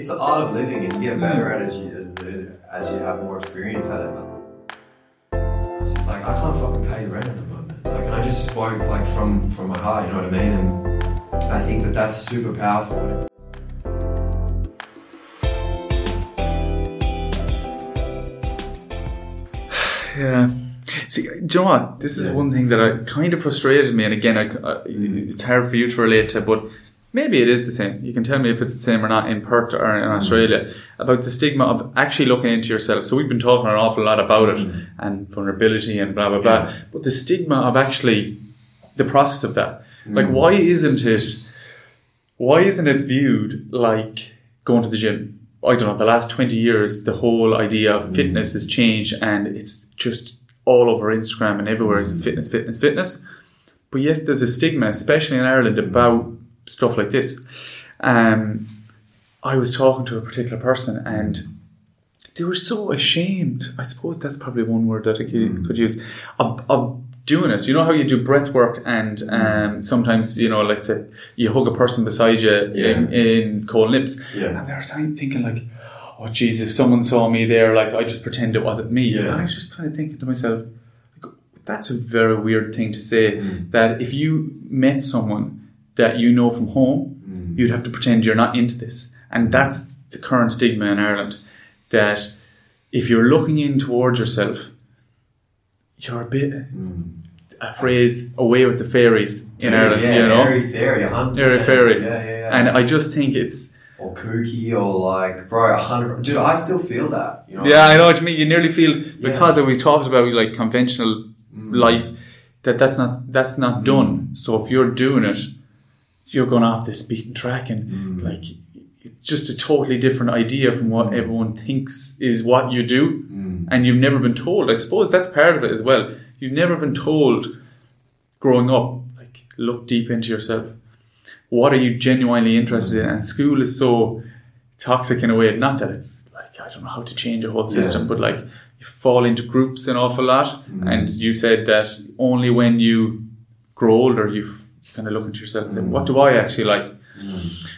it's the art of living, and you get better at it as you as, as you have more experience at it. It's just like I can't fucking pay rent at the moment. Like, and I just spoke like from from my heart. You know what I mean? And I think that that's super powerful. Yeah. See, do you know what? This is Yeah. one thing that I kind of frustrated me, and again, I, I- it's hard for you to relate to, but maybe it is the same. You can tell me if it's the same or not in Perth or in Australia about the stigma of actually looking into yourself. So we've been talking an awful lot about it mm. and vulnerability and blah blah blah, but the stigma of actually the process of that. Mm. Like, why isn't it? Why isn't it viewed like going to the gym? I don't know. The last twenty years, the whole idea of mm. fitness has changed, and it's just all over Instagram and everywhere is fitness, fitness, fitness. But yes, there's a stigma, especially in Ireland, about stuff like this. Um, I was talking to a particular person, and they were so ashamed. I suppose that's probably one word that I could, could use of, of doing it. You know how you do breath work, and um, sometimes you know, like say, you hug a person beside you in, in cold lips Yeah. and they're thinking like, "Oh, geez, if someone saw me there, like I just pretend it wasn't me." Yeah. And I was just kind of thinking to myself, like, "That's a very weird thing to say." Mm. That if you met someone that you know from home, Mm. you'd have to pretend you're not into this, and that's the current stigma in Ireland. That if you're looking in towards yourself, you're a bit a phrase away with the fairies in Ireland, yeah, you know, airy fairy, hundred Airy fairy. Yeah, yeah, yeah. and I just think it's or kooky, or like, bro, a hundred. Dude, I still feel that. You know. yeah, I know what you mean. You nearly feel because we talked about like conventional Mm. life that that's not that's not done. So if you're doing it, you're going off this beaten track, and Mm. like it's just a totally different idea from what everyone thinks is what you do, Mm. and you've never been told. I suppose that's part of it as well. You've never been told growing up, like look deep into yourself. What are you genuinely interested in? And school is so toxic in a way. Not that it's like I don't know how to change a whole system, but like you fall into groups an awful lot. And you said that only when you grow older, you, f- you kind of look into yourself and say, mm. "What do I actually like?" Mm.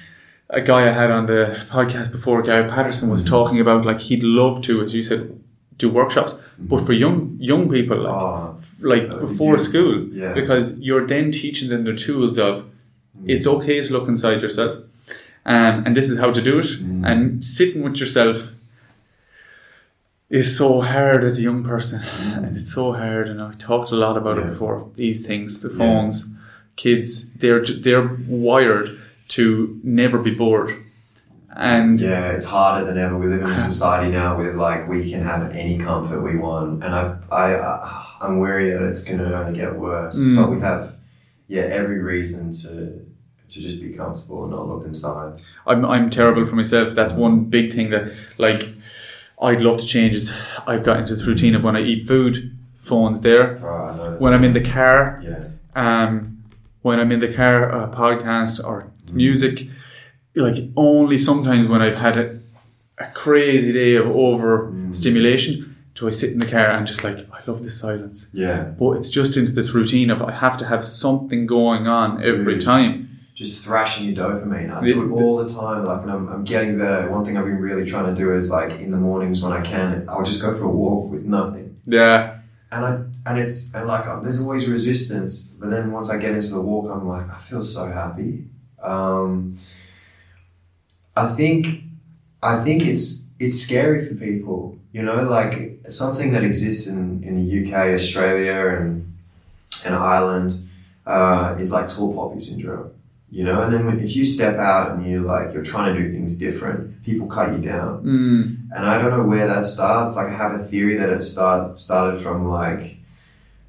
A guy I had on the podcast before, Gary Patterson, was mm. talking about like he'd love to, as you said, do workshops, but for young young people, like, Oh, like That before beautiful. school, Yeah. because you're then teaching them the tools of it's okay to look inside yourself, um, and this is how to do it. And sitting with yourself is so hard as a young person, and it's so hard. And I talked a lot about it before. These things, the phones, kids, they're they're wired to never be bored, and Yeah, it's harder than ever. We live in a society now where like we can have any comfort we want, and I, I, I'm worried that it's going to only get worse. Mm. But we have, yeah, every reason to to just be comfortable and not look inside. I'm I'm terrible for myself. That's one big thing that like I'd love to change is I've got into this routine of when I eat food, phones there. Know. When I'm in the car, yeah, um, when I'm in the car, a podcast or music, like only sometimes when I've had a, a crazy day of over stimulation, mm. do I sit in the car and just like I love this silence. yeah, But it's just into this routine of I have to have something going on every Dude. time. just thrashing your dopamine. I The- do it all the time. Like when I'm, I'm getting better. One thing I've been really trying to do is like in the mornings when I can, I'll just go for a walk with nothing. Yeah. and I and it's and like uh, there's always resistance, but then once I get into the walk, I'm like I feel so happy. Um, I think I think it's it's scary for people, you know, like something that exists in, in the UK, Australia, and and Ireland uh, is like tall poppy syndrome, you know. And then when, if you step out and you like you're trying to do things different, people cut you down Mm. and I don't know where that starts. Like I have a theory that it start started from like,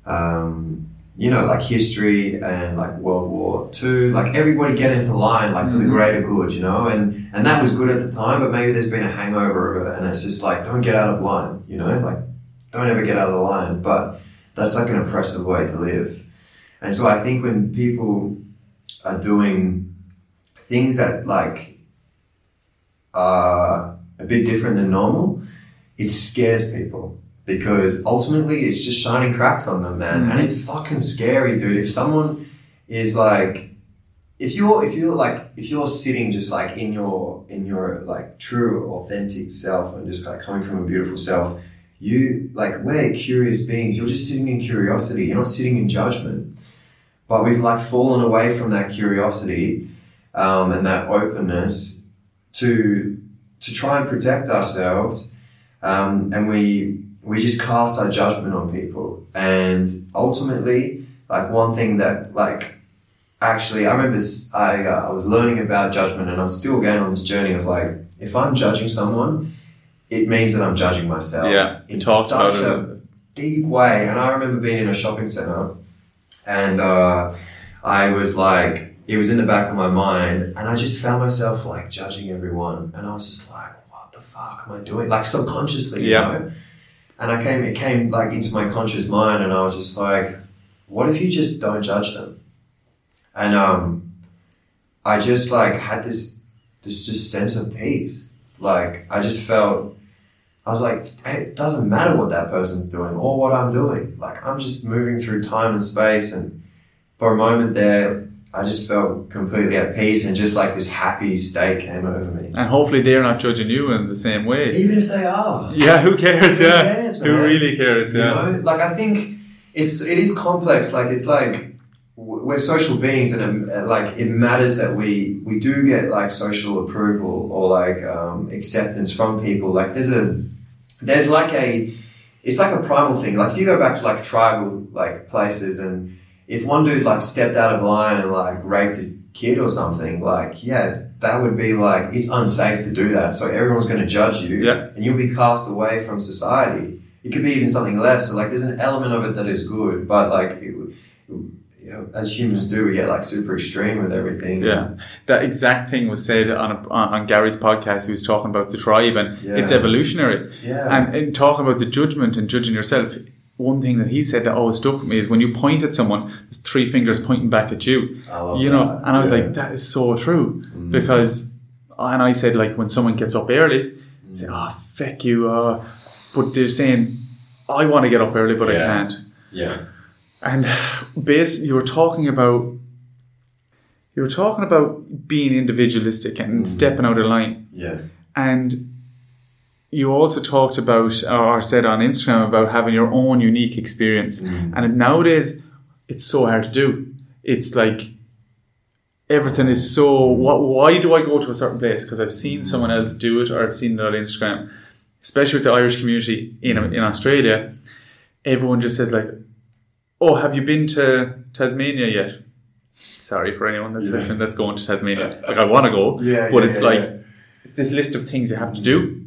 um, you know, like history and like World War Two. Like everybody get into line, like for the Mhm. greater good, you know. And and that was good at the time, but maybe there's been a hangover of it, and it's just like don't get out of line, you know, like don't ever get out of line. But that's like an oppressive way to live. And so I think when people are doing things that like are a bit different than normal, it scares people because ultimately it's just shining cracks on them, man. And it's fucking scary, dude. If someone is like if you're if you're like if you're sitting just like in your in your like true authentic self and just like coming from a beautiful self you like we're curious beings you're just sitting in curiosity you're not sitting in judgment but we've like fallen away from that curiosity um, and that openness to to try and protect ourselves um, and we we just cast our judgment on people and ultimately like one thing that like actually, I remember I, uh, I was learning about judgment and I'm still going on this journey of like, if I'm judging someone, it means that I'm judging myself. Yeah, In such a deep way. And I remember being in a shopping center and uh, I was like, it was in the back of my mind and I just found myself like judging everyone. And I was just like, what the fuck am I doing? Like subconsciously, Yeah. you know? And I came, it came like into my conscious mind and I was just like, what if you just don't judge them? And um, I just like had this this just sense of peace. Like I just felt I was like, hey, it doesn't matter what that person's doing or what I'm doing. Like I'm just moving through time and space and for a moment there I just felt completely at peace and just like this happy state came over me. And hopefully they're not judging you in the same way. Even if they are. Yeah, who cares? Who Yeah, cares, who really cares? You Yeah, know, like I think it's it is complex. Like it's like we're social beings, and um, like it matters that we we do get like social approval or like um, acceptance from people. Like there's a there's like a it's like a primal thing. Like if you go back to like tribal like places, and if one dude like stepped out of line and like raped a kid or something, like yeah. That would be like it's unsafe to do that, so everyone's going to judge you, Yeah. and you'll be cast away from society it could be even something less. So like, there's an element of it that is good, but like, it, you know, as humans do, we get like super extreme with everything. yeah. That exact thing was said on a, on Gary's podcast. He was talking about the tribe and Yeah. it's evolutionary. yeah, And in talking about the judgment and judging yourself, one thing that he said that always stuck with me is when you point at someone, there's three fingers pointing back at you. You know, that. and I was Yeah. like, that is so true Mm. because, and I said like when someone gets up early, Mm. say, oh feck you, uh, but they're saying, I want to get up early, but I can't. yeah, And base, you were talking about, you were talking about being individualistic and stepping out of line, yeah, and you also talked about or said on Instagram about having your own unique experience. Mm. And nowadays, it's so hard to do. It's like everything is so. What? Why do I go to a certain place? Because I've seen someone else do it, or I've seen it on Instagram. Especially with the Irish community in in Australia, everyone just says like, "Oh, have you been to Tasmania yet?" Sorry for anyone that's Yeah. listening that's going to Tasmania. Like I want to go, Yeah, but yeah, it's yeah, like it's this list of things you have to do.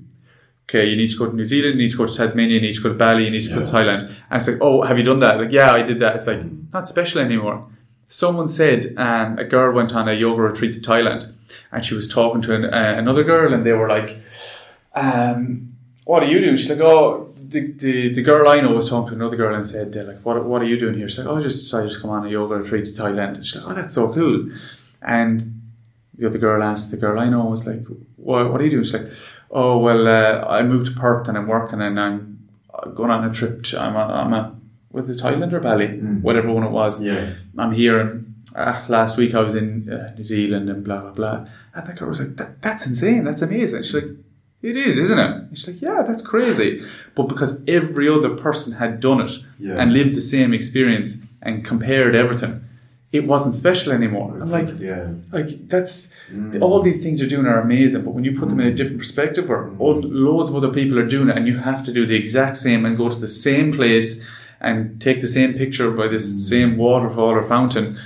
Okay, you need to go to New Zealand, you need to go to Tasmania, you need to go to Bali, you need to go to Thailand. And it's like, oh, have you done that? Like, yeah, I did that. It's like, not special anymore. Someone said um, a girl went on a yoga retreat to Thailand and she was talking to an, uh, another girl and they were like, um, what are you doing? She's like, oh, the, the, the girl I know was talking to another girl and said, uh, like, what, what are you doing here? She's like, oh, I just decided to come on a yoga retreat to Thailand. And she's like, oh, that's so cool. And the other girl asked the girl I know was like, what, what are you doing? She's like, oh, well, uh, I moved to Perth and I'm working and I'm going on a trip. To, I'm, a, I'm a, with the Thailand or Bali, Mm. whatever one it was. yeah, I'm here and uh, last week I was in uh, New Zealand and blah, blah, blah. And that girl was like, that, that's insane. That's amazing. She's like, it is, isn't it? And she's like, yeah, that's crazy. But because every other person had done it yeah. and lived the same experience and compared everything, it wasn't special anymore. I'm like, yeah, like that's Mm. all these things you're doing are amazing, but when you put them in a different perspective, where all, loads of other people are doing it, and you have to do the exact same and go to the same place and take the same picture by this same waterfall or fountain,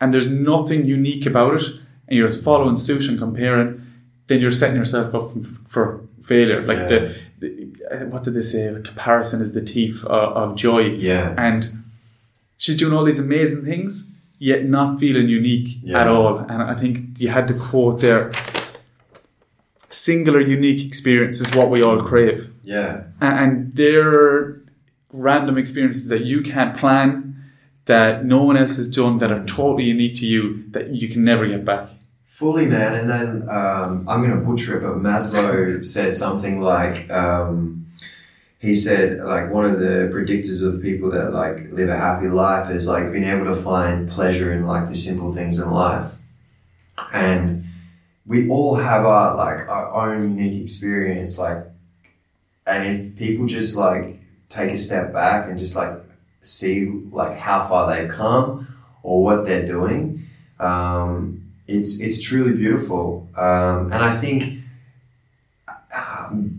and there's nothing unique about it, and you're just following suit and comparing, then you're setting yourself up for failure. Like the, the uh, what did they say? Like comparison is the thief of, of joy yeah, and she's doing all these amazing things yet not feeling unique Yeah. at all and i think you had to quote there singular unique experience is what we all crave yeah, and they're random experiences that you can't plan that no one else has done that are totally unique to you that you can never get back Fully, man. And then um, I'm going to butcher it, but Maslow said something like, um, he said, like, one of the predictors of people that, like, live a happy life is, like, being able to find pleasure in, like, the simple things in life. and we all have our like our own unique experience. Like, and if people just like take a step back and just like see like how far they've come or what they're doing, um, it's it's truly beautiful. Um, and I think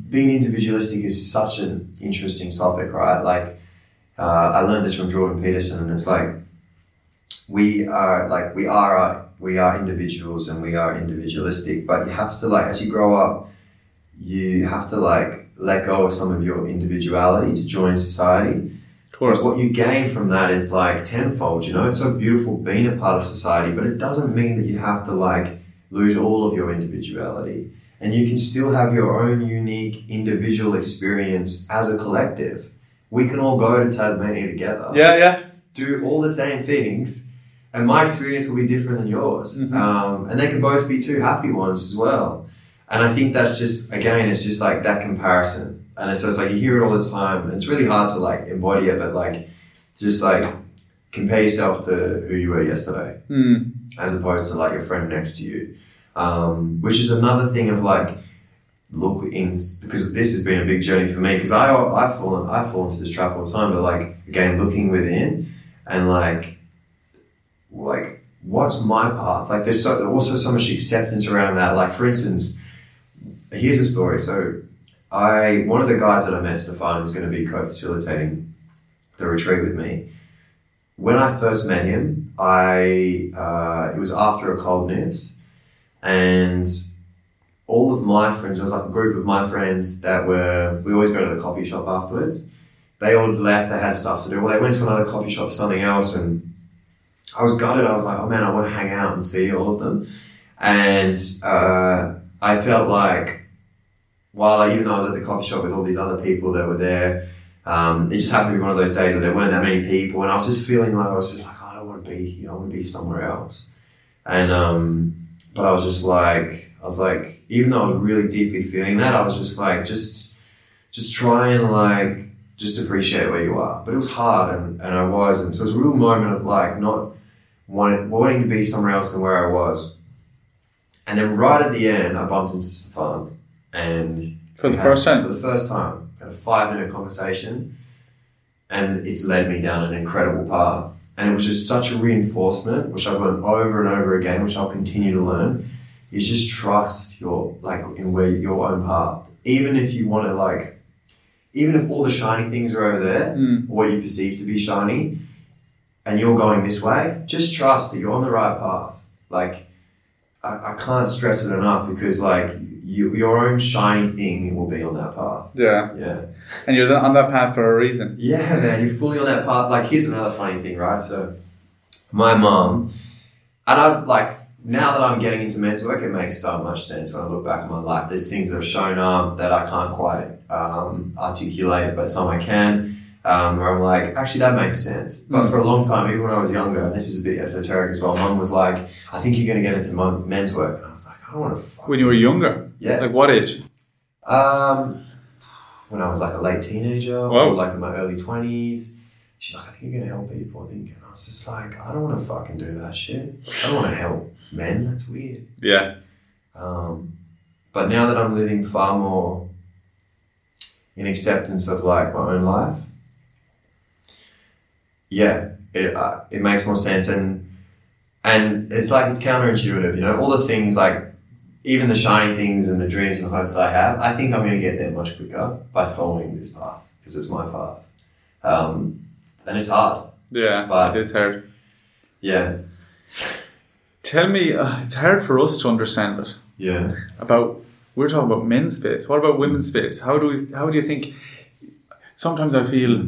being individualistic is such an interesting topic, right? Like, uh, I learned this from Jordan Peterson, and it's like we are like we are uh, we are individuals and we are individualistic, but you have to like as you grow up, you have to like let go of some of your individuality to join society. Of course. But what you gain from that is like tenfold. You know, it's so beautiful being a part of society, but it doesn't mean that you have to like lose all of your individuality. And you can still have your own unique individual experience as a collective. We can all go to Tasmania together, Yeah, yeah. do all the same things, and my experience will be different than yours. Mhm. Um, and they can both be two happy ones as well. And I think that's just, again, it's just like that comparison. And so it's just like you hear it all the time. And it's really hard to like embody it, but like just like compare yourself to who you were yesterday Mm. as opposed to like your friend next to you. Um, which is another thing of like, look in, because this has been a big journey for me because I, I fall, I fall into this trap all the time, but like, again, looking within and like, like, what's my path? Like, there's so, also so much acceptance around that. Like, for instance, here's a story. So, I one of the guys that I met, Stefan, was going to be co-facilitating the retreat with me. When I first met him, I uh, it was after a cold news, and all of my friends, there was like a group of my friends that were we always go to the coffee shop afterwards. They all left. They had stuff to do. Well, they went to another coffee shop for something else, and I was gutted. I was like, oh man, I want to hang out and see all of them, and uh, I felt like while I, even though I was at the coffee shop with all these other people that were there, um, it just happened to be one of those days where there weren't that many people, and I was just feeling like I was just like, oh, I don't want to be here. I want to be somewhere else. And um, but I was just like, I was like, even though I was really deeply feeling that, I was just like, just, just try and like, just appreciate where you are. But it was hard, and, and I was, and so it was a real moment of like not wanting, wanting to be somewhere else than where I was. And then right at the end, I bumped into Stefan, and For the first time. For the first time, had a five minute conversation, and it's led me down an incredible path. And it was just such a reinforcement, which I've learned over and over again, which I'll continue to learn. Is just trust your like in where your own path. Even if you want to like, even if all the shiny things are over there, Mm. what you perceive to be shiny, and you're going this way, just trust that you're on the right path. Like, I, I can't stress it enough because like you, your own shiny thing will be on that path. Yeah. Yeah. And you're on that path for a reason. Yeah, man, you're fully on that path. Like, here's another funny thing, right? So, my mom, and I've like, now that I'm getting into men's work, it makes so much sense when I look back at my life. There's things that have shown up that I can't quite um, articulate, but some I can. Um, where I'm like, actually, that makes sense. But Mm. for a long time, even when I was younger, and this is a bit esoteric as well, mom was like, I think you're going to get into men's work. And I was like, I don't want to fuck. When you were younger. Yeah. Like what age? Um, when I was like a late teenager Wow. or like in my early twenties, she's like, I think you're gonna help people. I think, and I was just like, I don't want to fucking do that shit. I don't want to help men. That's weird. Yeah. Um, but now that I'm living far more in acceptance of like my own life, yeah, it uh, it makes more sense and and it's like it's counterintuitive. You know, all the things like even the shiny things and the dreams and hopes I have, I think I'm going to get there much quicker by following this path because it's my path. Um, and it's hard. Yeah. But- it is hard. Yeah. Tell me, uh, it's hard for us to understand it. Yeah. about we're talking about men's space. What about women's space? How do we? How do you think? Sometimes I feel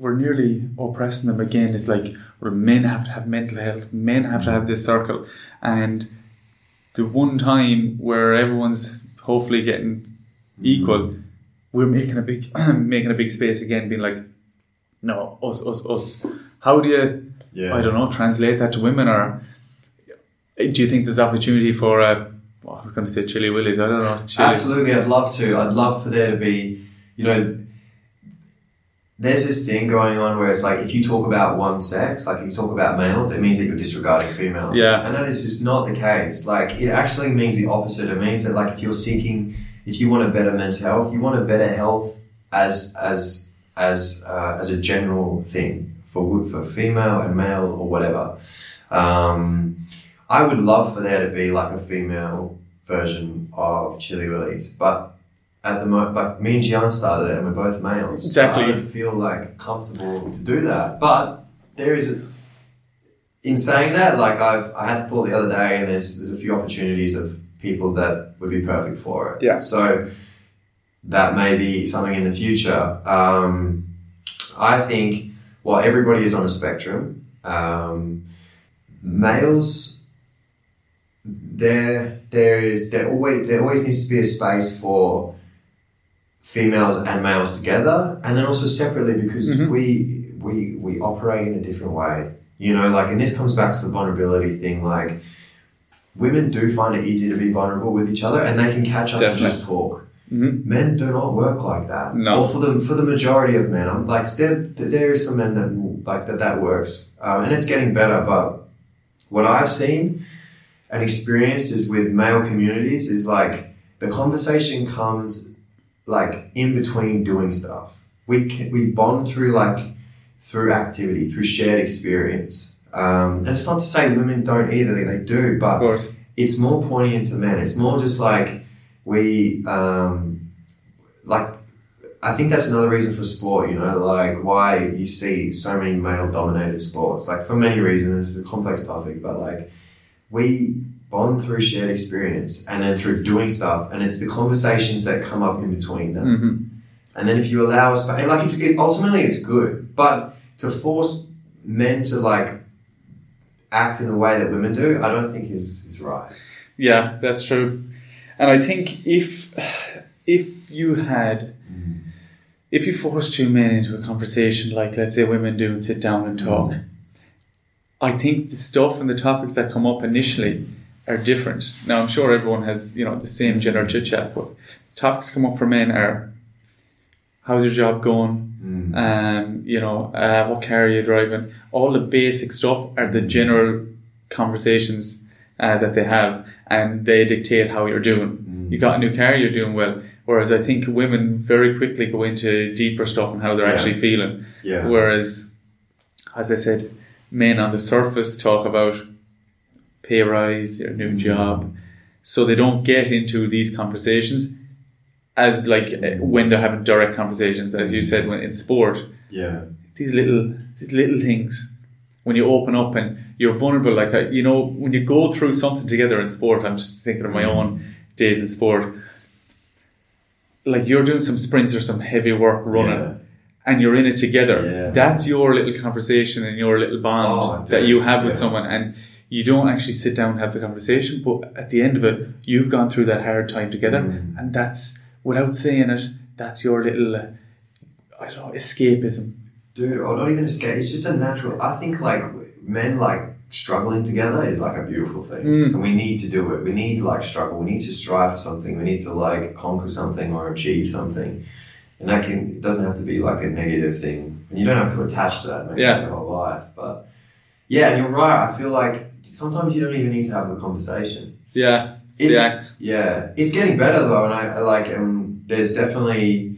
we're nearly oppressing them again. It's like where men have to have mental health, men have to have this circle, and the one time where everyone's hopefully getting equal, we're making a big making a big space again, being like, no, us, us, us. How do you? Yeah. I don't know, translate that to women or do you think there's opportunity for uh, well, I'm going to say chilly willies, I don't know. Chili. Absolutely, I'd love to. I'd love for there to be, you know, there's this thing going on where it's like if you talk about one sex, like if you talk about males, it means that you're disregarding females. Yeah. And that is just not the case. Like it actually means the opposite. It means that like if you're seeking, if you want a better men's health, you want a better health as as as uh, as a general thing for for female and male or whatever. Um, I would love for there to be like a female version of Chilly Willies, but at the moment, but me and Gian started it, and we're both males. Exactly. So I don't feel like comfortable to do that, but there is. A, in saying that, like I've I had the thought the other day, and there's there's a few opportunities of people that would be perfect for it. Yeah. So that may be something in the future. Um, I think well, everybody is on a spectrum. Um, males, there there is there always there always needs to be a space for females and males together, and then also separately because Mhm. we we we operate in a different way. You know, like, and this comes back to the vulnerability thing. Like, women do find it easy to be vulnerable with each other, and they can catch up Definitely. and just talk. Mhm. Men do not work like that. No. Or for the for the majority of men, I'm like there there is some men that like that that works, um, and it's getting better. But what I've seen and experienced is with male communities is like the conversation comes like in between doing stuff. We can, we bond through like through activity, through shared experience. Um, and it's not to say women don't either; they do, Of but course. it's more poignant to men. It's more just like we um, like. I think that's another reason for sport. You know, like why you see so many male-dominated sports. Like for many reasons, it's a complex topic, but like we bond through shared experience and then through doing stuff, and it's the conversations that come up in between them. hmm And then if you allow us, like it's it, ultimately it's good, but to force men to like act in a way that women do, I don't think is is right. Yeah, that's true. And I think if if you had if you force two men into a conversation like let's say women do and sit down and talk, I think the stuff and the topics that come up initially are different. Now I'm sure everyone has, you know, the same general chit chat, but topics come up for men are how's your job going? Mm. um, you know, uh, what car are you driving? All the basic stuff are the general conversations uh, that they have, and they dictate how you're doing. Mm. You got a new car, you're doing well. Whereas I think women very quickly go into deeper stuff and how they're Yeah. actually feeling. Yeah. Whereas, as I said, men on the surface talk about pay rise, your new job, so they don't get into these conversations as like uh, when they're having direct conversations, as you said, when in sport, Yeah. these little these little things when you open up and you're vulnerable. Like you know, when you go through something together in sport, I'm just thinking of my own days in sport. Like you're doing some sprints or some heavy work running Yeah. and you're in it together. Yeah. That's your little conversation and your little bond Oh, that you have with yeah. someone, and you don't actually sit down and have the conversation. But at the end of it, you've gone through that hard time together, Mm. and that's without saying it. That's your little, uh, I don't know, escapism. Dude, or not even escape. It's just a natural. I think like men like struggling together is like a beautiful thing, Mm. and we need to do it. We need like struggle. We need to strive for something. We need to like conquer something or achieve something, and that can it doesn't have to be like a negative thing, and you don't have to attach to that maybe Yeah. your whole life. But yeah, and you're right. I feel like sometimes you don't even need to have the conversation. Yeah, it's It's- the act. Yeah, it's getting better though, and I, I like. Um, there's definitely,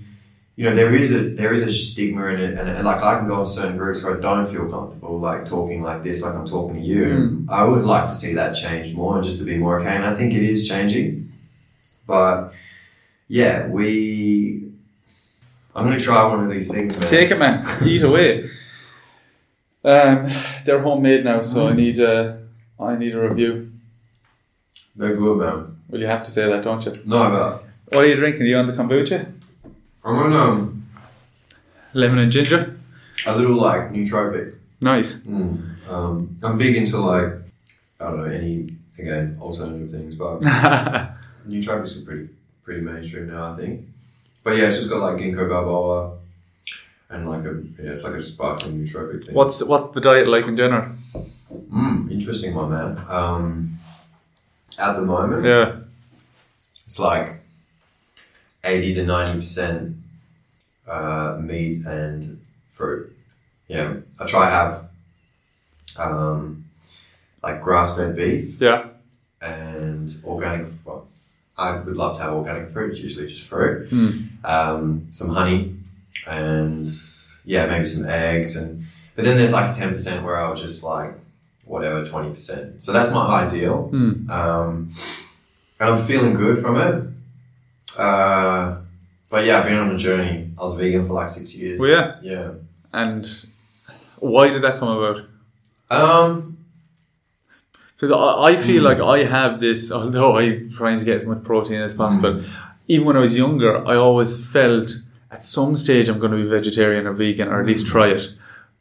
you know, there is a there is a stigma in it, and, and like I can go in certain groups where I don't feel comfortable like talking like this, like I'm talking to you. Mm. I would like to see that change more, and just to be more okay. And I think it is changing, but yeah, we. I'm gonna try one of these things, man. Take it, man. Eat away. Um, they're homemade now, so I need a, I need a review. They're good, man. Well, you have to say that, don't you? No, but What are you drinking? Are you on the kombucha? I'm on um, Lemon and ginger. a little like nootropic. Nice. Mm. Um, I'm big into like I don't know any again alternative things, but nootropics are pretty pretty mainstream now, I think. But yeah, it's just got like ginkgo biloba and like a yeah, it's like a sparkling nootropic thing. what's the, what's the diet like in general? Mm, interesting one, man. Um, at the moment, Yeah. it's like eighty to ninety percent uh, meat and fruit. Yeah, I try to have um, like grass fed beef Yeah. and organic. Well, I would love to have organic fruit. It's usually just fruit, Mm. um, some honey, and yeah, maybe some eggs. And but then there's like ten percent where I'll just like whatever twenty percent. So that's my ideal. Mm. Um, and I'm feeling good from it. Uh, but yeah, I've been on a journey. I was vegan for like six years. Well, yeah. Yeah. And why did that come about? Um, Because I, I feel Mm. like I have this, although I'm trying to get as much protein as possible, even when I was younger, I always felt at some stage I'm going to be vegetarian or vegan or at least try it.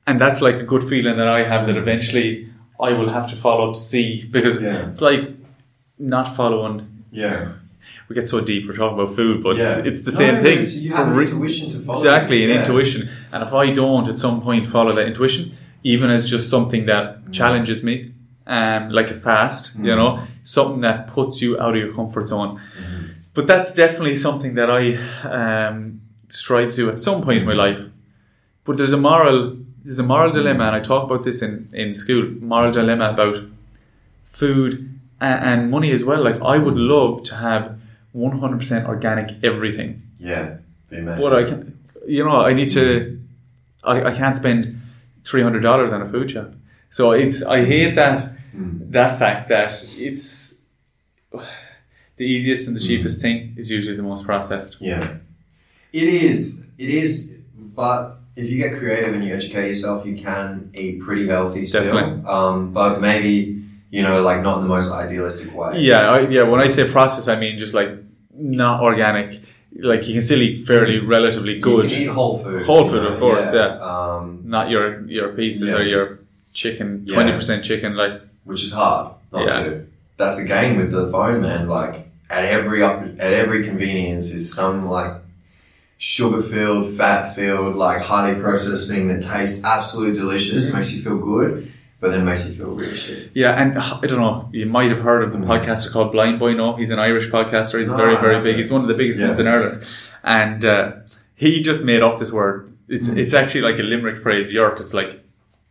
And that's like a good feeling that I have that eventually I will have to follow to see because Yeah. it's like not following. yeah. We get so deep, we're talking about food, but it's, Yeah. it's the No, same no, thing. it's- You have an Re- intuition to follow. Exactly, an Yeah. intuition. And if I don't at some point follow that intuition, even as just something that challenges me, um, like a fast, you Mm. know, something that puts you out of your comfort zone. Mm-hmm. But that's definitely something that I um, strive to at some point in my life. But there's a moral, there's a moral dilemma, and I talk about this in, in school. Moral dilemma about food and, and money as well. Like I would love to have 100% organic everything Yeah. Mad. but I can, you know, I need to, I, I can't spend three hundred dollars on a food shop. So it's I hate that Mm. that fact that it's the easiest and the cheapest thing is usually the most processed. Yeah. It is. It is. But if you get creative and you educate yourself, you can eat pretty healthy still. Um, but maybe you know, like not in the most idealistic way. Yeah, I, yeah. When I say process, I mean just like not organic. Like you can still eat fairly relatively You good, can eat whole food. Whole food, of course, Um, not your your pieces Yeah. or your chicken, Yeah. twenty percent chicken. Like which is hard not Yeah. to. That's the game with the phone, man. Like at every up, at every convenience is some like sugar filled, fat filled, like highly processed thing that tastes absolutely delicious, Mhm. makes you feel good, but then makes you feel really shit. Yeah, and uh, I don't know. You might have heard of the Mm. podcaster called Blind Boy. No, he's an Irish podcaster. He's No, very, very big. He's one of the biggest Yeah. ones in Ireland, and uh, he just made up this word. It's Mm. it's actually like a limerick phrase. Yurt. It's like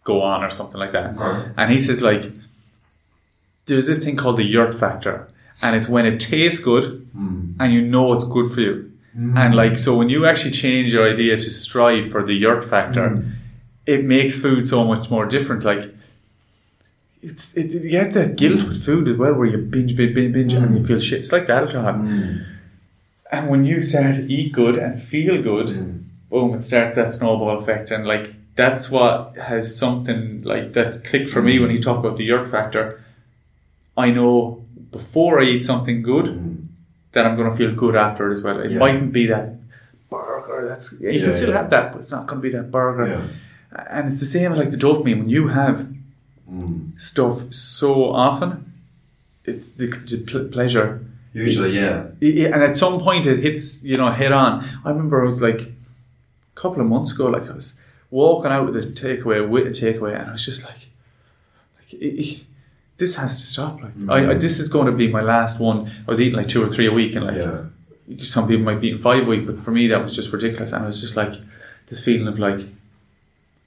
go on or something like that. Right. And he says like there's this thing called the yurt factor, and it's when it tastes good Mm. and you know it's good for you. And like so, when you actually change your idea to strive for the yurt factor, Mm. it makes food so much more different. Like it's it, you get that guilt with food as well, where you binge, binge, binge, binge and you feel shit. It's like the alcohol. Mm. And when you start to eat good and feel good, Mm. boom, it starts that snowball effect. And like that's what has something like that clicked for me when you talk about the yurt factor. I know before I eat something good Mm. That I'm going to feel good after it as well. It Yeah. mightn't be that burger. That's you Yeah, can still yeah. have that, but it's not going to be that burger. Yeah. And it's the same like the dopamine. When you have Mm. stuff so often, it's the, the pl- pleasure. Usually, yeah. I- I- And at some point, it hits you know head on. I remember it was like a couple of months ago. Like I was walking out with a takeaway with a takeaway, and I was just like, like i- i- this has to stop. Like I, I, this is going to be my last one. I was eating like two or three a week, and like Yeah. some people might be eating five a week, but for me that was just ridiculous. And I was just like this feeling of like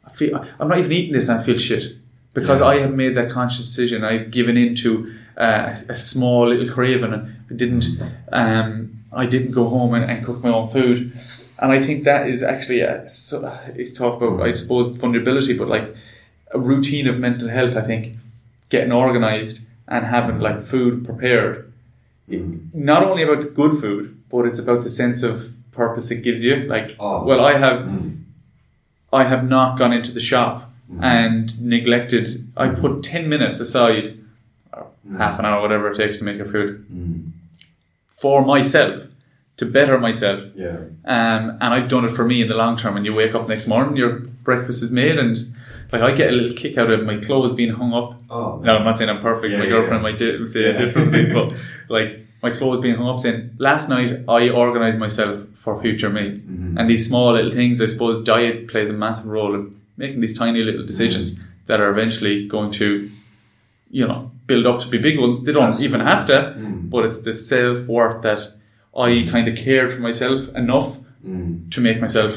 I feel I'm not even eating this and I feel shit because Yeah. I have made that conscious decision. I've given into uh, a, a small little craving. and I didn't um, I didn't go home and, and cook my own food. And I think that is actually a, so, you talk about I suppose vulnerability, but like a routine of mental health. I think getting organized and having like food prepared Mm. not only about the good food, but it's about the sense of purpose it gives you. Like, Oh. well, I have, Mm. I have not gone into the shop Mm. and neglected. I put ten minutes aside, or Mm. half an hour, whatever it takes to make your food Mm. for myself to better myself. Yeah. Um, and I've done it for me in the long term. And you wake up next morning, your breakfast is made, and like I get a little kick out of my clothes being hung up Oh. no, I'm not saying I'm perfect. Yeah, my girlfriend yeah. might do, say Yeah. differently, but like my clothes being hung up saying, last night I organised myself for future me. Mhm. And these small little things, I suppose diet plays a massive role in making these tiny little decisions Mm-hmm. that are eventually going to, you know, build up to be big ones. They don't Absolutely. even have to, Mm. but it's the self worth that I kind of cared for myself enough Mm. to make myself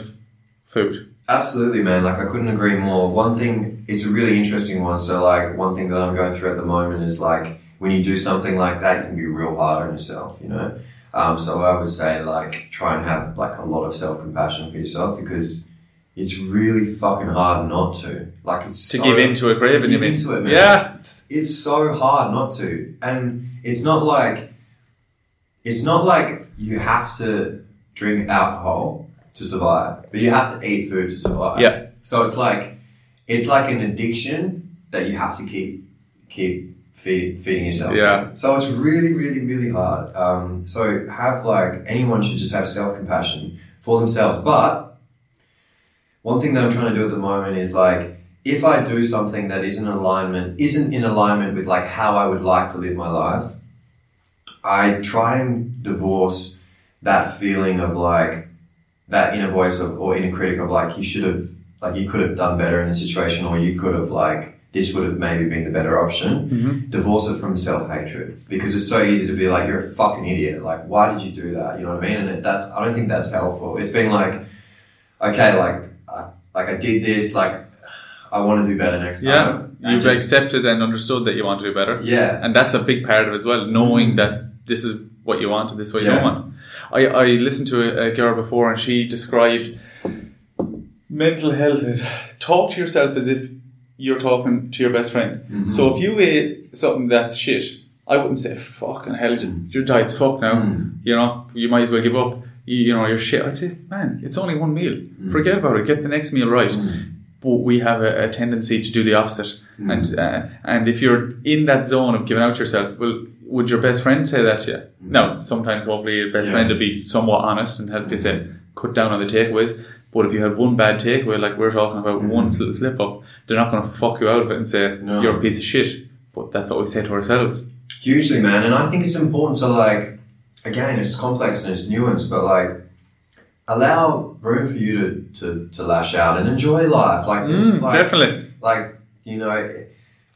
food. Absolutely, man. Like I couldn't agree more. One thing, it's a really interesting one. So, like, one thing that I'm going through at the moment is like when you do something like that, you can be real hard on yourself. You know. Um, so I would say like try and have like a lot of self compassion for yourself because it's really fucking hard not to. Like it's To so- give into a craving, give you mean? into it, man. Yeah. It's- it's so hard not to and it's not like it's not like you have to drink alcohol to survive but you have to eat food to survive Yeah. so it's like it's like an addiction that you have to keep keep feed, feeding yourself Yeah. so it's really really really hard um, so have like anyone should just have self-compassion for themselves but one thing that i'm trying to do at the moment is like if I do something that isn't alignment, isn't in alignment with like how I would like to live my life, I try and divorce that feeling of like that inner voice of or inner critic of like you should have like you could have done better in the situation or you could have like this would have maybe been the better option. Mhm. Divorce it from self hatred because it's so easy to be like you're a fucking idiot. Like why did you do that? You know what I mean? And it, that's I don't think that's helpful. It's been like okay, like I, like I did this like. I want to do better next Yeah. time. And You've just- accepted and understood that you want to do better. yeah, And that's a big part of it as well, knowing that this is what you want and this is what you Yeah. don't want. I, I listened to a, a girl before and she described mental health as talk to yourself as if you're talking to your best friend. Mhm. So if you ate something that's shit, I wouldn't say, fucking hell, your diet's fucked now. Mm. You know, you might as well give up. You, you know, you're shit. I'd say, man, it's only one meal. Forget about it. Get the next meal right. Mm. But we have a, a tendency to do the opposite. Mm. And uh, and if you're in that zone of giving out yourself, well, would your best friend say that to you? No, sometimes hopefully your best Yeah. friend would be somewhat honest and help you say, cut down on the takeaways. But if you had one bad takeaway, like we're talking about, one little slip up, they're not going to fuck you out of it and say No. you're a piece of shit. But that's what we say to ourselves. Hugely, man. And I think it's important to like, again, it's complex and it's nuanced, but like, allow room for you to, to, to lash out and enjoy life. Like, this, Mm, like, definitely. like, you know,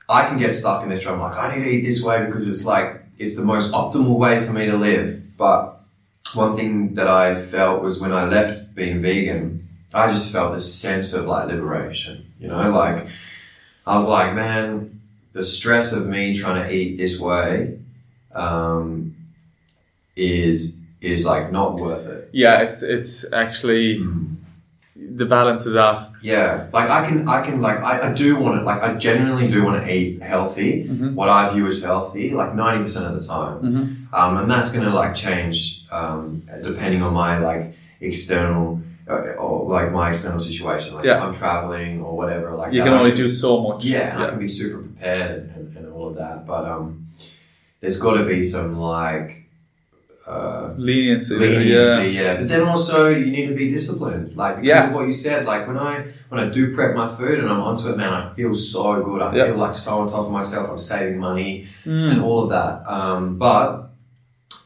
I can get stuck in this drum. Like, I need to eat this way because it's like, it's the most optimal way for me to live. But one thing that I felt was when I left being vegan, I just felt this sense of like liberation, you know, like, I was like, man, the stress of me trying to eat this way um, is is like not worth it. Yeah, it's it's actually the balance is off. Yeah, like I can, I can, like I, I do want to, like I genuinely do want to eat healthy, Mhm. what I view as healthy, like ninety percent of the time, Mhm. um, and that's gonna like change um, depending on my like external. Uh, or like my external situation, like Yeah. if I'm traveling or whatever, like You that, can only do so much. Yeah, and I can be super prepared and, and, and all of that. But um, there's got to be some like uh, Leniency. leniency, yeah. yeah. But then also you need to be disciplined. Like Yeah. what you said, like when I when I do prep my food and I'm onto it, man, I feel so good. I Yeah. feel like so on top of myself. I'm saving money Mm. and all of that. Um, but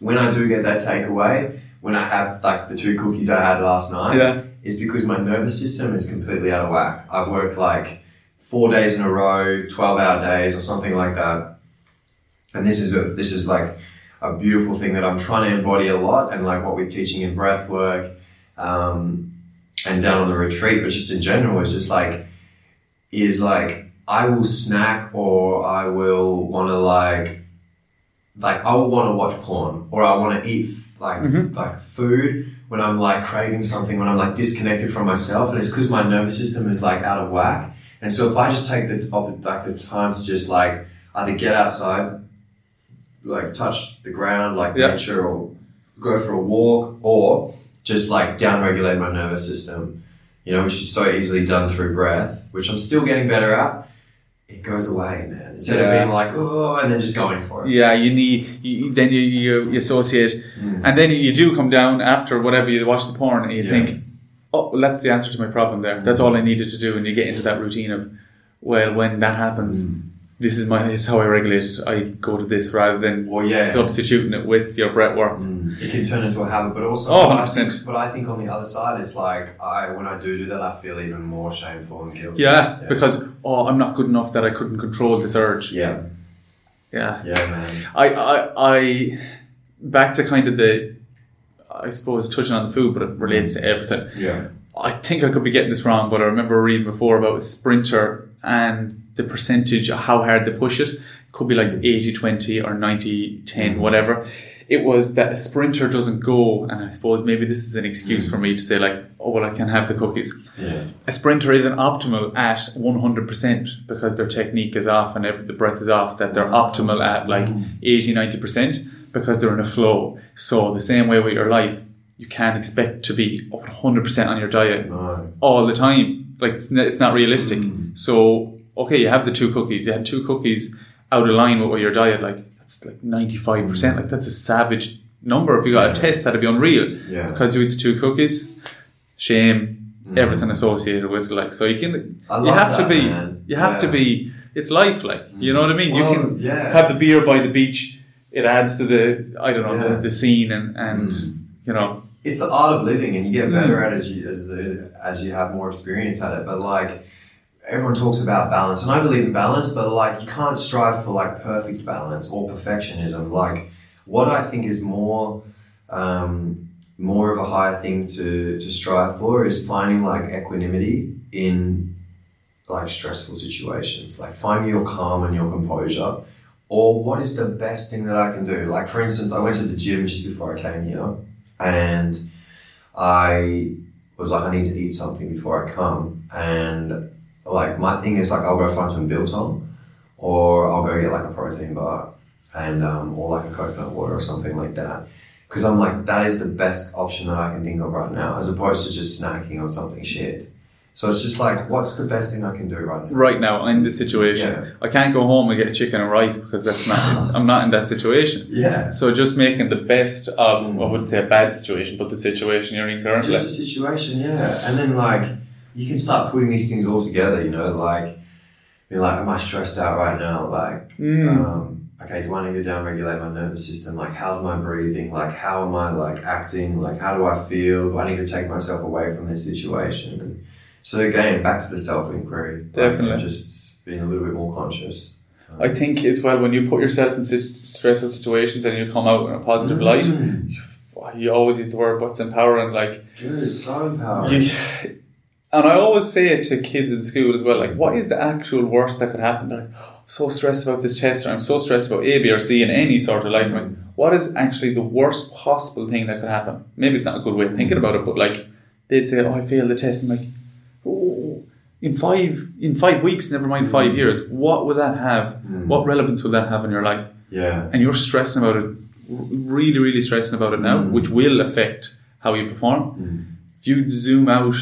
when I do get that takeaway, when I have like the two cookies I had last night, Yeah. is because my nervous system is completely out of whack. I've worked like four days in a row, twelve hour days or something like that. And this is a this is like a beautiful thing that I'm trying to embody a lot and like what we're teaching in breath work um, and down on the retreat, but just in general is just like is like I will snack or I will want to like like I will want to watch porn or I want to eat like Mhm. like food when I'm like craving something when I'm like disconnected from myself and it's because my nervous system is like out of whack and so if I just take the like the time to just like either get outside like touch the ground like Yeah. nature or go for a walk or just like downregulate my nervous system you know which is so easily done through breath which I'm still getting better at it goes away man instead Yeah. of being like oh and then just going for it Yeah, you need you, then you, you you associate, Mm. and then you do come down after whatever you watch the porn, and you Yeah. think, oh, well, that's the answer to my problem. There, that's all I needed to do, and you get into that routine of, well, when that happens, Mm. This is my this is how I regulate it. I go to this rather than Well, yeah. substituting it with your breath work. Mm. It can turn into a habit, but also, Oh, but I 100%. think- but I think on the other side, it's like I when I do do that, I feel even more shameful and guilty. Yeah, because oh, I'm not good enough that I couldn't control this urge. yeah, Yeah, yeah, man. I, I, I, back to kind of the, I suppose touching on the food, but it relates to everything. Yeah, I think I could be getting this wrong, but I remember reading before about a sprinter and the percentage of how hard they push it. It could be like 80 20 or 90 10, mm-hmm. whatever. It was that a sprinter doesn't go, and I suppose maybe this is an excuse mm. for me to say, like, oh, well, I can have the cookies. Yeah. A sprinter isn't optimal at 100% because their technique is off and every, the breath is off, that they're mm. optimal at like mm. 80 90% because they're in a flow. So, the same way with your life, you can't expect to be 100% on your diet No. all the time. Like it's, n- it's not realistic. So okay, you have the two cookies. You had two cookies out of line with your diet. Like that's like ninety five percent. Mm. Like that's a savage number. If you got a test, that'd be unreal. Yeah. Because you eat the two cookies, shame, mm. everything associated with it. Like so, you can you have to be man. you have to be. It's life. Like you know mm. what I mean. Well, you can yeah. have the beer by the beach. It adds to the I don't know Yeah. the, the scene and and you know it's the art of living, and you get better Mm. at it as you as the, as you have more experience at it. But like everyone talks about balance, and I believe in balance, but like you can't strive for like perfect balance or perfectionism. Like what I think is more um, more of a higher thing to to strive for is finding like equanimity in like stressful situations, like finding your calm and your composure. Or what is the best thing that I can do? Like for instance, I went to the gym just before I came here and I was like, I need to eat something before I come. And like, my thing is like, I'll go find some biltong, or I'll go get like a protein bar, and um, or like a coconut water or something like that. Because I'm like, that is the best option that I can think of right now, as opposed to just snacking on something shit. So it's just like, what's the best thing I can do right now? right now I'm in this situation. Yeah. I can't go home and get chicken and rice because that's not I'm not in that situation. Yeah. So just making the best of Mm. I wouldn't say a bad situation, but the situation you're in currently. Just the situation, yeah. And then like you can start putting these things all together, you know, like you're like, am I stressed out right now? Like, Mm. um, okay, do I need to downregulate my nervous system? Like, how's my breathing? Like, how am I like acting? Like, how do I feel? Do I need to take myself away from this situation? And so again, back to the self inquiry. Definitely. just being a little bit more conscious. I think as well when you put yourself in stressful situations and you come out in a positive light, Mm. you always use the word what's empowering. Like Good, so empowering. you, and I always say it to kids in school as well. Like, what is the actual worst that could happen? They're like, "Oh, I'm so stressed about this test, or I'm so stressed about A, B, or C in any sort of life. Like, what is actually the worst possible thing that could happen? Maybe it's not a good way of thinking about it, but like they'd say, "Oh, I failed the test," and like, oh, in five in five weeks, never mind five years, what will that have? Mm. What relevance will that have in your life? Yeah. And you're stressing about it, really, really stressing about it now, Mm. which will affect how you perform. Mm. If you zoom out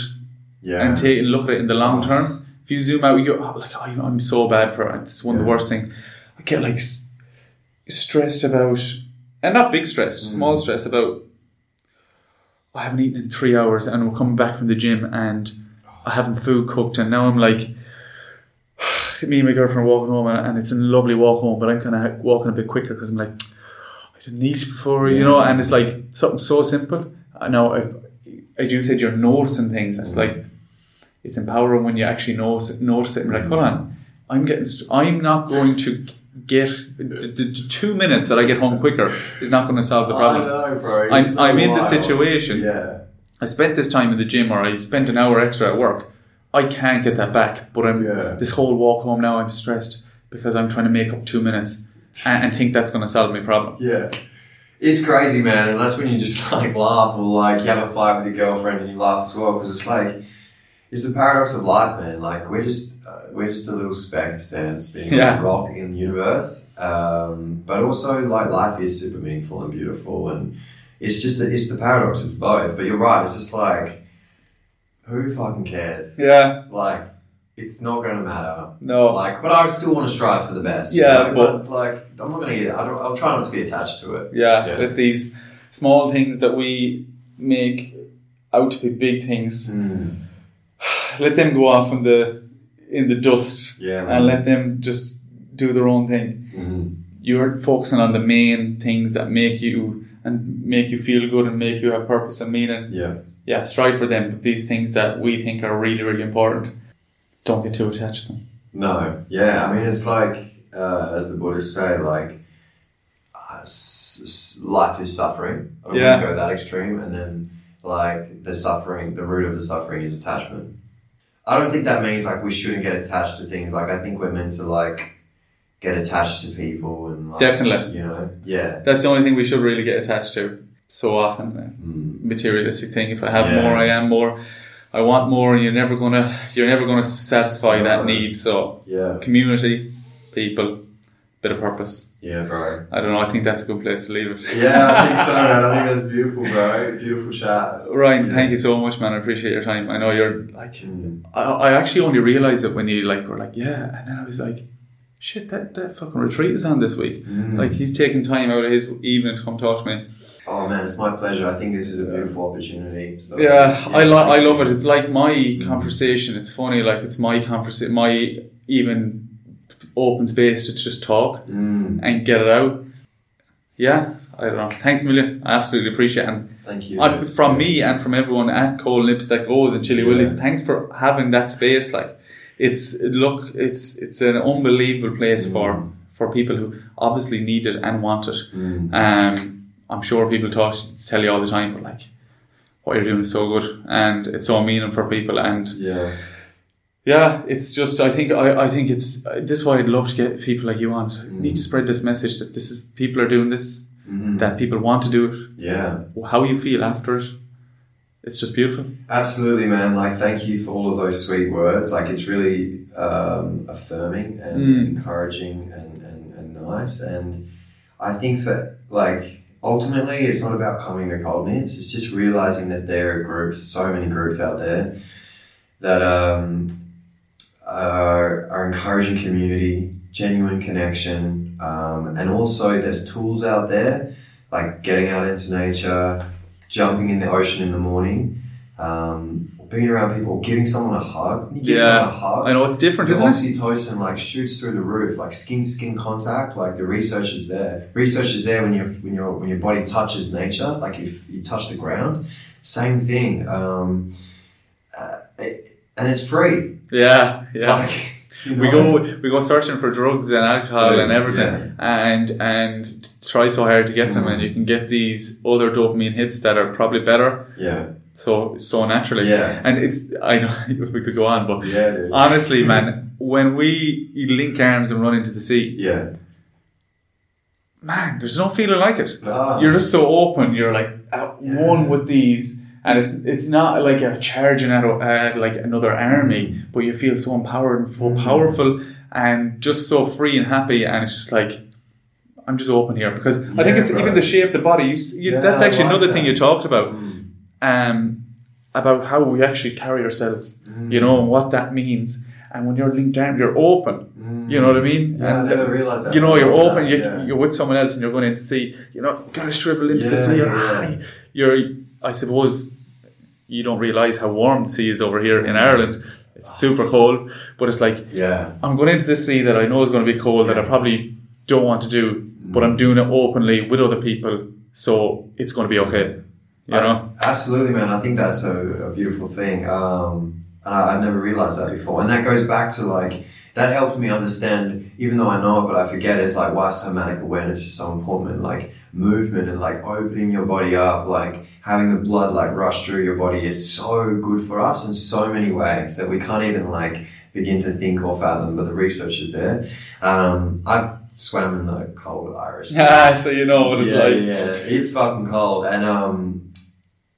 Yeah. and take and look at it in the long Oh. term. If you zoom out, you're oh, like, oh, I'm so bad for it. It's one of the worst things. I get like s- stressed about, and not big stress, Mm. small stress about. I haven't eaten in three hours, and we're coming back from the gym, and I haven't food cooked, and now I'm like. Me and my girlfriend are walking home, and and it's a lovely walk home, but I'm kind of walking a bit quicker because I'm like, I didn't eat before, you know, and it's like something so simple. I know I've, I do said you're noticing things. It's like it's empowering when you actually notice, notice it and be like, hold on, I'm getting, st- I'm not going to get the, the, two minutes that I get home quicker is not going to solve the problem. I know, bro. I'm, so I'm in the wild. situation. Yeah. I spent this time in the gym or I spent an hour extra at work. I can't get that back, but I'm Yeah. this whole walk home now. I'm stressed because I'm trying to make up two minutes and, and think that's going to solve my problem. Yeah. It's crazy, man, and that's when you just like laugh or like you have a fight with your girlfriend and you laugh as well because it's like it's the paradox of life, man. Like we're just uh, we're just a little speck stands being Yeah. a rock in the universe, um, but also like life is super meaningful and beautiful, and it's just it's the paradox. It's both, but you're right. It's just like who fucking cares? Yeah, Like it's not going to matter. no, Like, but I still want to strive for the best. you Yeah, know? but- like, I'm not gonna get. I don't, I'll try not to be attached to it. yeah, Yeah. Let these small things that we make out to be big things, let them go off in the in the dust Yeah, and let them just do their own thing. Mhm. You're focusing on the main things that make you and make you feel good and make you have purpose and meaning. Yeah, Yeah, strive for them. But these things that we think are really, really important, don't get too attached to them. no, yeah. I mean, it's like uh, as the Buddhists say, like uh, s- s- life is suffering. I don't Yeah. want to go that extreme, and then like the suffering, the root of the suffering is attachment. I don't think that means like we shouldn't get attached to things. Like I think we're meant to like get attached to people and like, Definitely. you know, yeah. That's the only thing we should really get attached to. So often, Mm. materialistic thing. If I have Yeah. more, I am more. I want more, and you're never gonna you're never gonna satisfy No. that need. So Yeah, community, people, bit of purpose. yeah, bro. I don't know. I think that's a good place to leave it. Yeah, I think so, man. I think that's beautiful, bro. Beautiful chat. Ryan, Yeah. thank you so much, man. I appreciate your time. I know you're like, Mm. I, I actually only realized it when you like were like, yeah, and then I was like, shit, that, that fucking retreat is on this week. Mm. Like he's taking time out of his evening to come talk to me. Oh man, it's my pleasure. I think this is a beautiful opportunity. So, Yeah, I lo- I love it. It's like my conversation. It's funny, like it's my conversation, my even open space to just talk Mm, and get it out. Yeah, I don't know. Thanks a million. I absolutely appreciate it. And thank you. I, from me and from everyone at Cold Nips that goes and Chilly Yeah. Willies, thanks for having that space. Like, it's look, it's it's an unbelievable place for for people who obviously need it and want it. Mm. Um, I'm sure people talk tell you all the time, but like, what you're doing is so good and it's so meaning for people. And Yeah. Yeah, it's just I think I, I think it's this is why I'd love to get people like you on. Mm. Need to spread this message that this is people are doing this, Mhm. that people want to do it. Yeah. How you feel after it, it's just beautiful. Absolutely, man. Like, thank you for all of those sweet words. Like, it's really um, affirming and Mm. encouraging and, and, and nice. And I think that, like, ultimately, it's not about coming to cold nips. It's just realizing that there are groups, so many groups out there that um, are, are encouraging community, genuine connection, um, and also there's tools out there like getting out into nature, jumping in the ocean in the morning, um, being around people, giving someone a hug. You give Yeah. someone a hug, I know it's different, the isn't it? oxytocin like shoots through the roof, like skin skin contact. Like the research is there. Research is there when you when your when your body touches nature, like if you touch the ground. Same thing, um, uh, it- and it's free. Yeah, yeah. Like, you we go we go searching for drugs and alcohol and everything yeah. and and try so hard to get them Mm. and you can get these other dopamine hits that are probably better Yeah, so so naturally yeah, and it's I know we could go on but yeah, honestly man when we link arms and run into the sea yeah. man there's no feeling like it No. you're just so open you're like at Yeah. one with these and it's it's not like a charging at, at like another army but you feel so empowered and so Mm. powerful and just so free and happy and it's just like I'm just open here because I think it's even the shape of the body you, you Yeah, that's actually like another thing you talked about Mm. um about how we actually carry ourselves you know and what that means and when you're linked arms you're open Mm. you know what I mean Yeah, I never realized that. you know, you're open. You, Yeah. You're with someone else, and you're going in to see. You're not going to shrivel into the Yeah, sea. You're, yeah. you're, I suppose, you don't realize how warm the sea is over here in Ireland. It's super cold, but it's like Yeah. I'm going into this sea that I know is going to be cold that I probably don't want to do, but I'm doing it openly with other people, so it's going to be okay. You know? I- absolutely, man. I think that's a, a beautiful thing. Um, and I, I've never realized that before. And that goes back to like, that helps me understand, even though I know it, but I forget it's like why somatic awareness is so important. Like movement and like opening your body up, like having the blood like rush through your body is so good for us in so many ways that we can't even like begin to think or fathom, but the research is there. Um, I swam in the cold Irish. Sea. Ah, so you know what it's yeah, like. yeah, it's fucking cold. And um,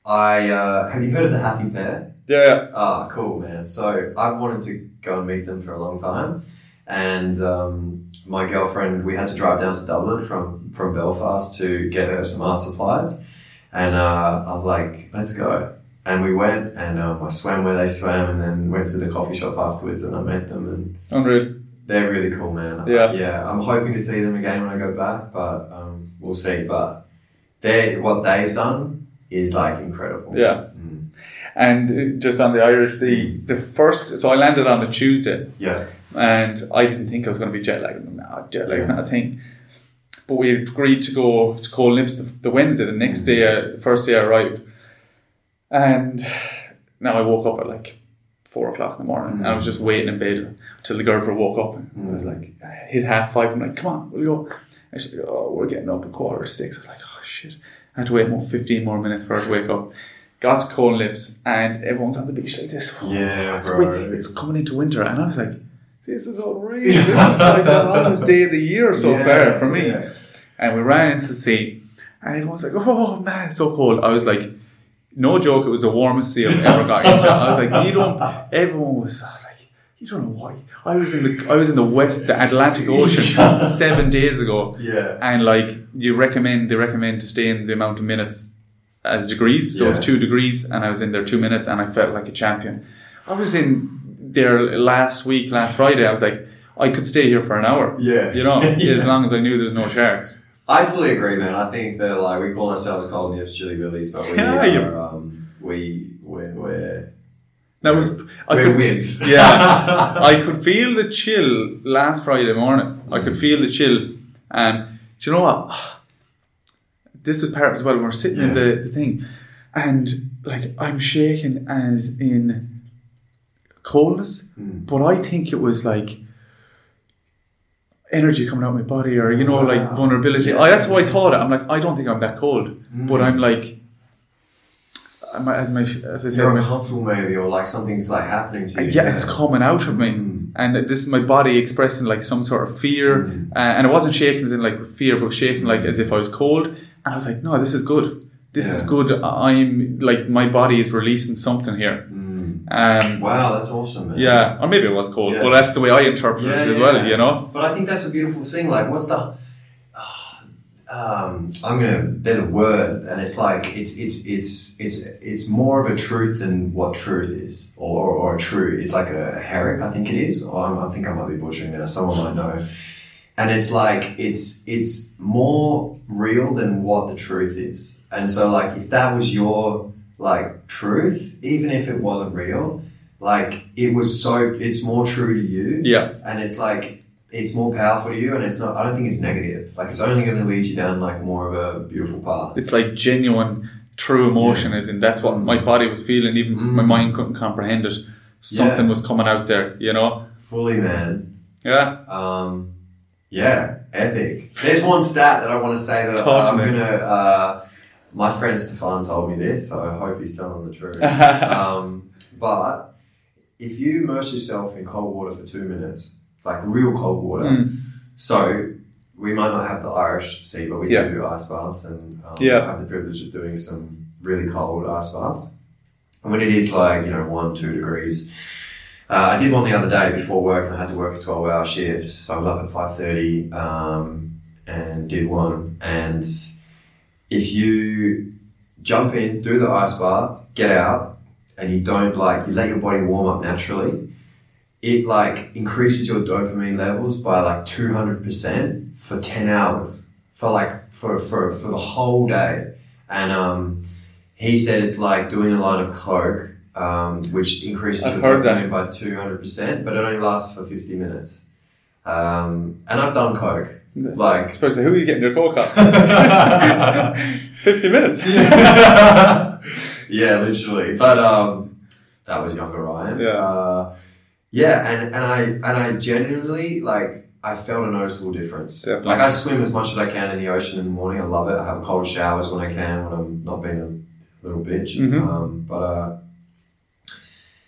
I uh, have you heard of the Happy Pear? Yeah, Ah, cool, man. So I've wanted to go and meet them for a long time, and um, my girlfriend, we had to drive down to Dublin from from Belfast to get her some art supplies, and uh, I was like, let's go. And we went, and um, I swam where they swam, and then went to the coffee shop afterwards, and I met them, and unreal. they're really cool, man. Yeah. yeah. I'm hoping to see them again when I go back, but um, we'll see. But they, what they've done is like incredible. Yeah. Mm. And just on the Irish Sea, the first, so I landed on a Tuesday. Yeah. and I didn't think I was going to be jet lagged. No, jet lag's not a thing. But we agreed to go to Cold Nips the, the Wednesday, the next day, uh, the first day I arrived. And now I woke up at like four o'clock in the morning. And I was just waiting in bed till the girlfriend woke up. And I was like, I hit half five. I'm like, come on, we'll go. And she's like, oh, we're getting up at quarter to six. I was like, oh shit. I had to wait more 15 more minutes for her to wake up. Got to Cold Nips, and everyone's on the beach like this. Yeah, oh, it's, bro. it's coming into winter, and I was like, this is unreal. This is like the hottest day of the year so Yeah, far for me. yeah. And we ran into the sea, and everyone's like, oh man, it's so cold. I was like, no joke, it was the warmest sea I've ever got into. I was like, you don't. Everyone was. I was like, you don't know why. I was in the. I was in the west, the Atlantic Ocean, seven days ago, Yeah. and like you recommend, they recommend to stay in the amount of minutes as degrees. So it's Yeah. two degrees, and I was in there two minutes, and I felt like a champion. I was in there last week, last Friday. I was like, I could stay here for an hour. Yeah. You know, Yeah. as long as I knew there's no sharks. I fully agree, man. I think that like we call ourselves Cold Nips Chilly Willies, but we Yeah, are um, we we're we're, That was I we're could. Yeah, I could feel the chill last Friday morning. I could feel the chill, and do you know what? This was part of as well. We're sitting in the, the thing, and like I'm shaking as in coldness, Mm. but I think it was like energy coming out of my body, or you know, like vulnerability. Yeah. I, that's how I thought it. I'm like, I don't think I'm that cold, but Mm. I'm like. I'm, as my as I said, You're uncomfortable, maybe, or like something's like happening to you. yeah, it's coming out of me, Mm. and this is my body expressing like some sort of fear, Mm. uh, and it wasn't shaking as in like fear, but shaking like as if I was cold, and I was like, no, this is good, this is good. I'm like my body is releasing something here, Mm. um, Wow, that's awesome, man. yeah, or maybe it was cold, Yeah. but that's the way I interpret Yeah, it as yeah. well, you know. But I think that's a beautiful thing. Like, what's the? Um, I'm gonna. There's a word, and it's like it's it's it's it's it's more of a truth than what truth is, or or, or a true. It's like a herrick, I think it is. Or I'm, I think I might be butchering now. Someone might know. And it's like it's it's more real than what the truth is. And so, like, if that was your like truth, even if it wasn't real, like it was so, it's more true to you Yeah, and it's like it's more powerful to you and it's not i don't think it's negative like it's only going to lead you down like more of a beautiful path it's like genuine, true emotion, as in that's what my body was feeling, even Mm. my mind couldn't comprehend it. Something Yeah. was coming out there, you know. fully man Yeah, um yeah epic there's one stat that i want to say that Talk to i'm gonna uh my friend stefan told me this so i hope he's telling the truth um but if you immerse yourself in cold water for two minutes like real cold water Mm. So we might not have the Irish Sea, but we Yeah. do do ice baths, and um, Yeah. I have the privilege of doing some really cold ice baths. And when it is like you know one, two degrees, uh, I did one the other day before work, and I had to work a twelve-hour shift, so I was up at five thirty um, and did one. And if you jump in, do the ice bath, get out, and you don't like you let your body warm up naturally, it like increases your dopamine levels by like 200% for 10 hours. For like for for, for the whole day. And um he said it's like doing a line of coke um, which increases I've your dopamine by 200% but it only lasts for 50 minutes um, and i've done coke like Suppose who are you getting your coke off? Fifty minutes. yeah, literally. But um, that was younger Ryan. Yeah. Uh, yeah, and, and I and I genuinely like I felt a noticeable difference. Definitely. Like I swim as much as I can in the ocean in the morning. I love it. I have cold showers when I can when I'm not being a little bitch. Mhm. Um, but uh,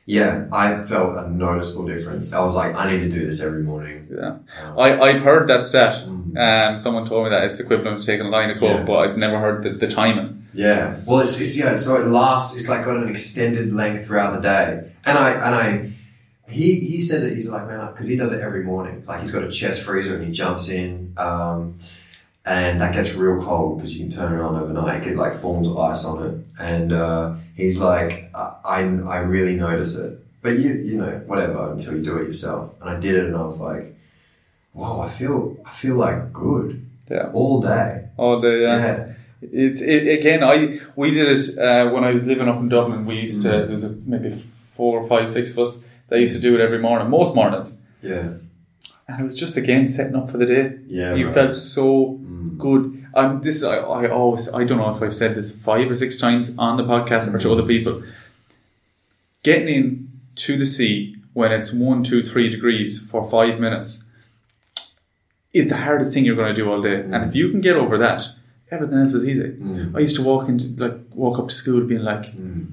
yeah, I felt a noticeable difference. I was like, I need to do this every morning. Yeah. Um, I, I've heard that stat. mm. Um, someone told me that it's equivalent to taking a line of coke, Yeah. but I've never heard the, the timing. Yeah. Well, it's, it's yeah. So it lasts. It's like got an extended length throughout the day. And I and I, he he says it. He's like man, because he does it every morning. Like he's got a chest freezer and he jumps in, um, and that gets real cold because you can turn it on overnight. It like forms ice on it, and uh, he's like, I I I really notice it. But you you know whatever until you do it yourself. And I did it, and I was like, wow, I feel I feel like good. Yeah. All day. all day, uh, yeah. It's it, again. I we did it uh, when I was living up in Dublin. We used to Mm. there was a, maybe six of us that used to do it every morning, most mornings, Yeah. And it was just again setting up for the day. Yeah. you bro. felt so Mm. good. Um, this I, I always I don't know if I've said this five or six times on the podcast or to other people. Getting in to the sea when it's one, two, three degrees for five minutes is the hardest thing you're going to do all day. And if you can get over that, everything else is easy. Mm. I used to walk into like walk up to school being like, Mm.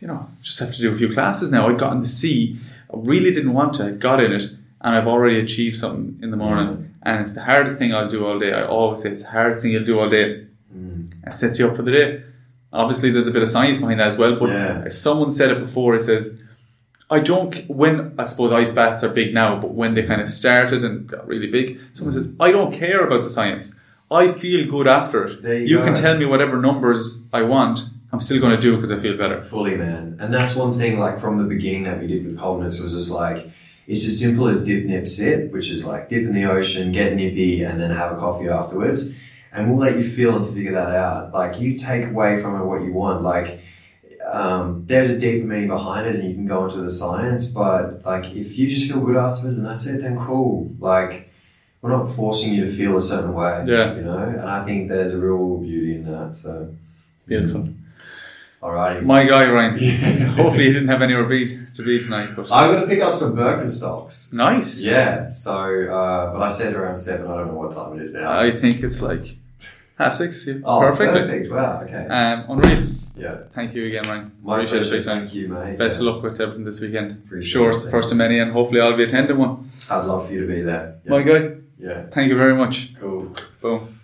you know, just have to do a few classes now. I got in the sea. I really didn't want to. I got in it, and I've already achieved something in the morning. And it's the hardest thing I'll do all day. I always say it's the hardest thing you'll do all day. Mm. It sets you up for the day. Obviously, there's a bit of science behind that as well. But Yeah. if someone said it before, it says, I don't. When I suppose ice baths are big now, but when they kind of started and got really big, someone says, I don't care about the science. I feel good after it. There you go. can tell me whatever numbers I want. I'm still going to do it because I feel better. Fully, man. And that's one thing, like from the beginning that we did with coldness was just like, it's as simple as dip, nip, sit, which is like dip in the ocean, get nippy, and then have a coffee afterwards. And we'll let you feel and figure that out. Like you take away from it what you want. Like um, there's a deeper meaning behind it, and you can go into the science. But like if you just feel good afterwards, and that's it, then cool. Like we're not forcing you to feel a certain way. Yeah. You know, and I think there's a real beauty in that. So, Beautiful. Alrighty. My guy, Ryan. Yeah. Hopefully, he didn't have any repeat to be tonight. But I'm gonna pick up some Birkenstocks. nice. Yeah, so uh, but I said around seven. I don't know what time it is now. I think it's like half six. Yeah. oh, Perfectly. perfect. Wow. Okay. Um, unreal. yeah. Thank you again, Ryan. My Appreciate it pleasure. big time. Thank you, mate. Best Yeah. of luck with everything this weekend. Appreciate Sure, it's the first of many, and hopefully, I'll be attending one. I'd love for you to be there. Yeah. My guy, yeah. thank you very much. Cool. Boom. That was awesome.